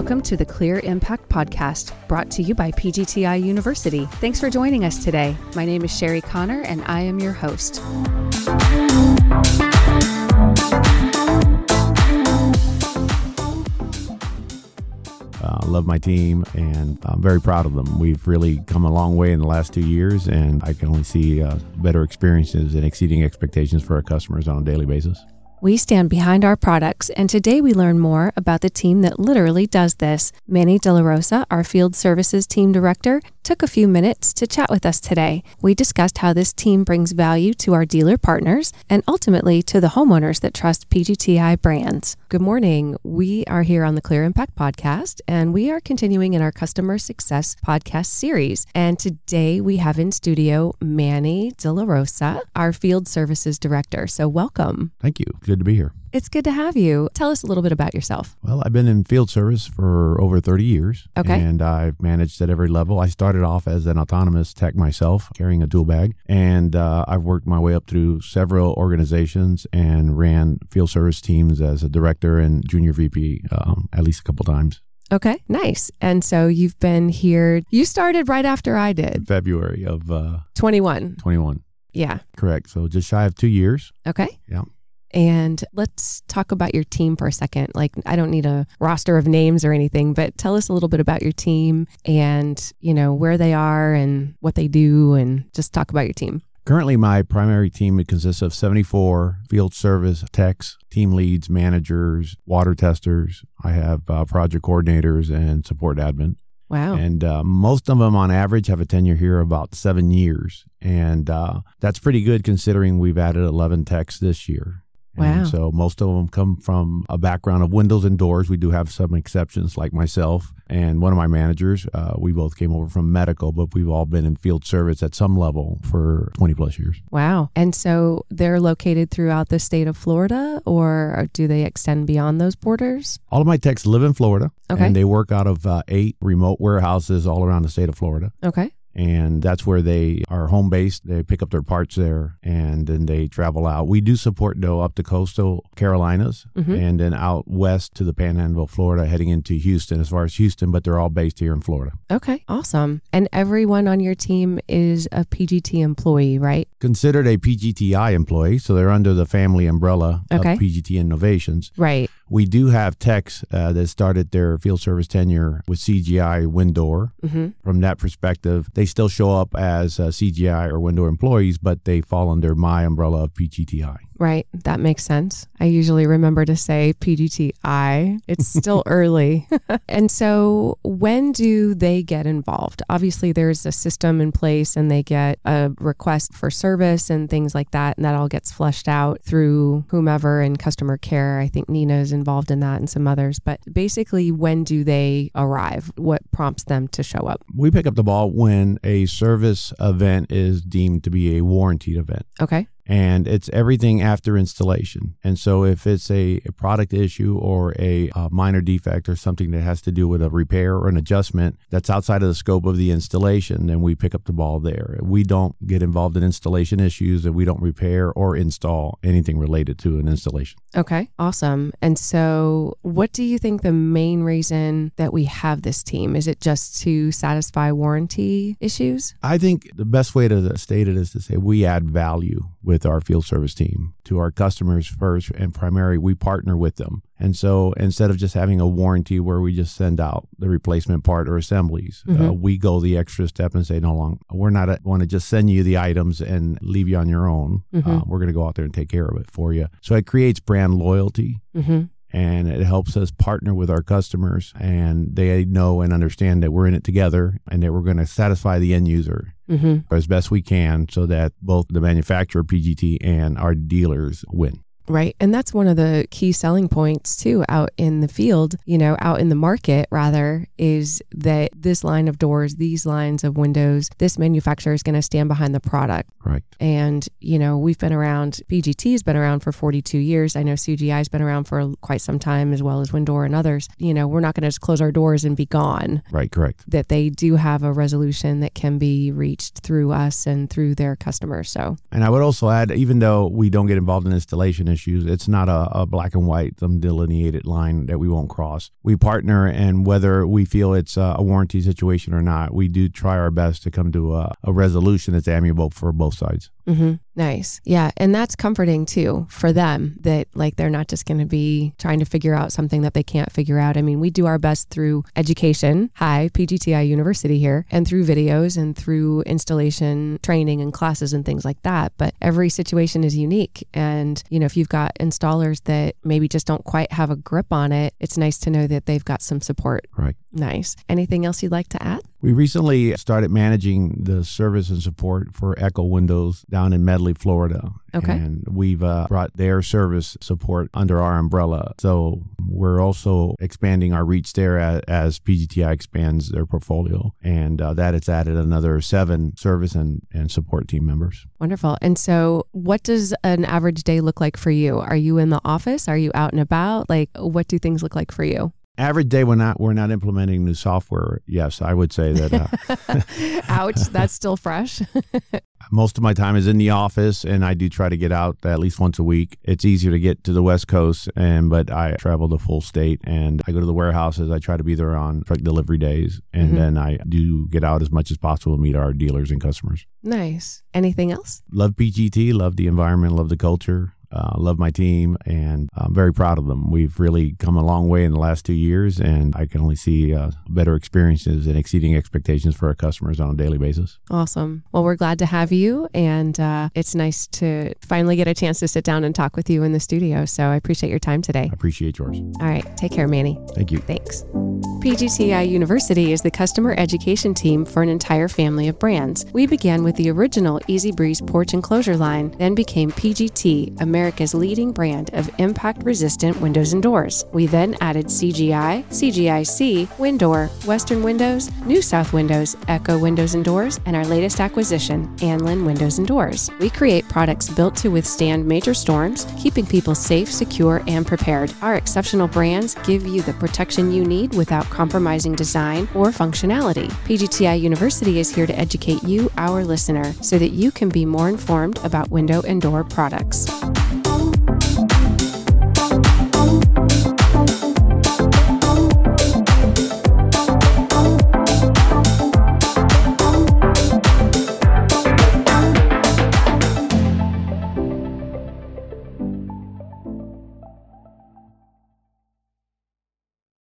Welcome to the Clear Impact Podcast, brought to you by PGTI University. Thanks for joining us today. My name is Sherry Connor, and I am your host. uh, love my team, and I'm very proud of them. We've really come a long way in the last two years, and I can only see uh, better experiences and exceeding expectations for our customers on a daily basis. We stand behind our products, and today we learn more about the team that literally does this. Manny De La Rosa, our field services team director, took a few minutes to chat with us today. We discussed how this team brings value to our dealer partners and ultimately to the homeowners that trust PGTI brands. Good morning. We are here on the Clear Impact podcast, and we are continuing in our customer success podcast series. And today we have in studio Manny De La Rosa, our field services director. So, welcome. Thank you. Good to be here. It's good to have you. Tell us a little bit about yourself. Well, I've been in field service for over 30 years. Okay. And I've managed at every level. I started off as an autonomous tech myself, carrying a tool bag. And uh, I've worked my way up through several organizations and ran field service teams as a director and junior VP um, at least a couple times. Okay, nice. And so you've been here, you started right after I did, February of uh, 21. 21. Yeah. Correct. So just shy of two years. Okay. Yeah. And let's talk about your team for a second. Like, I don't need a roster of names or anything, but tell us a little bit about your team and, you know, where they are and what they do and just talk about your team. Currently, my primary team it consists of 74 field service techs, team leads, managers, water testers. I have uh, project coordinators and support admin. Wow. And uh, most of them, on average, have a tenure here about seven years. And uh, that's pretty good considering we've added 11 techs this year. And Wow. so most of them come from a background of windows and doors. We do have some exceptions, like myself and one of my managers. Uh, we both came over from medical, but we've all been in field service at some level for 20 plus years. Wow. And so they're located throughout the state of Florida or do they extend beyond those borders? All of my techs live in Florida, Okay. and they work out of uh, eight remote warehouses all around the state of Florida. Okay. And that's where they are home based. They pick up their parts there and then they travel out. We do support, though, up to coastal Carolinas Mhm. and then out west to the panhandle Florida, heading into Houston as far as Houston, but they're all based here in Florida. Okay. Awesome. And everyone on your team is a PGT employee, right? Considered a PGTI employee, so they're under the family umbrella Okay. of PGT Innovations. Right. We do have techs uh, that started their field service tenure with CGI WinDoor. Mm-hmm. From that perspective, they still show up as uh, CGI or WinDoor employees, but they fall under my umbrella of PGTI. Right. That makes sense. I usually remember to say PGTI. It's still early. and so when do they get involved? Obviously, there's a system in place and they get a request for service and things like that. And that all gets flushed out through whomever in customer care. I think Nina is involved in that and some others. But basically, when do they arrive? What prompts them to show up? We pick up the ball when a service event is deemed to be a warranted event. Okay. And it's everything after installation. And so, if it's a, a product issue or a, uh minor defect or something that has to do with a repair or an adjustment that's outside of the scope of the installation, then we pick up the ball there. We don't get involved in installation issues and we don't repair or install anything related to an installation. Okay, awesome. And so, what do you think the main reason that we have this team? Is it just to satisfy warranty issues? I think the best way to state it is to say we add value with our field service team to our customers first and primary we partner with them and so instead of just having a warranty where we just send out the replacement part or assemblies uh, Mhm. we go the extra step and say no long we're not want to just send you the items and leave you on your own Mhm. uh, we're going to go out there and take care of it for you so it creates brand loyalty Mm-hmm. And it helps us partner with our customers and they know and understand that we're in it together and that we're going to satisfy the end user Mm-hmm. as best we can so that both the manufacturer PGT and our dealers win. Right. And that's one of the key selling points too out in the field, you know, out in the market rather, is that this line of doors, these lines of windows, this manufacturer is going to stand behind the product. And, you know, we've been around, PGT has been around for 42 years. I know CGI has been around for quite some time, as well as WinDoor and others. You know, we're not going to just close our doors and be gone. Right, correct. That they do have a resolution that can be reached through us and through their customers. So, And I would also add, even though we don't get involved in installation issues. It's not a, a black and white, some delineated line that we won't cross. We partner, and whether we feel it's a, a warranty situation or not, we do try our best to come to a, a resolution that's amiable for both sides. Mm-hmm. Nice. Yeah. And that's comforting too for them that like they're not just going to be trying to figure out something that they can't figure out. I mean, we do our best through education. Hi, PGTI University here, and through videos and through installation training and classes and things like that. But every situation is unique. And, you know, if you've got installers that maybe just don't quite have a grip on it, it's nice to know that they've got some support. Right. Nice. Anything else you'd like to add? We recently started managing the service and support for Eco Windows down in Medley, Florida. Okay. And we've uh, brought their service support under our umbrella. So we're also expanding our reach there as, as PGTI expands their portfolio. And uh, that has added another seven service and, and support team members. Wonderful. And so, what does an average day look like for you? Are you in the office? Are you out and about? Like, what do things look like for you? average day we're not we're not implementing new software yes i would say that uh, ouch that's still fresh most of my time is in the office and i do try to get out at least once a week. It's easier to get to the west coast and but i travel the full state and i go to the warehouses. I try to be there on truck delivery days and mm-hmm. then i do get out as much as possible to meet our dealers and customers. Nice. Anything else? Love pgt love the environment love the culture uh, love my team, and I'm very proud of them. We've really come a long way in the last two years, and I can only see uh, better experiences and exceeding expectations for our customers on a daily basis. Awesome. Well, we're glad to have you, and uh, it's nice to finally get a chance to sit down and talk with you in the studio. So I appreciate your time today. I appreciate yours. All right. Take care, Manny. Thank you. Thanks. PGTI University is the customer education team for an entire family of brands. We began with the original EZ Breeze porch enclosure line, then became PGT, American America's leading brand of impact resistant windows and doors. We then added CGI, CGIC, WinDoor, Western Windows, New South Windows, Eco Windows and Doors, and our latest acquisition, Anlin Windows and Doors. We create products built to withstand major storms, keeping people safe, secure, and prepared. Our exceptional brands give you the protection you need without compromising design or functionality. PGTI University is here to educate you, our listener, so that you can be more informed about window and door products.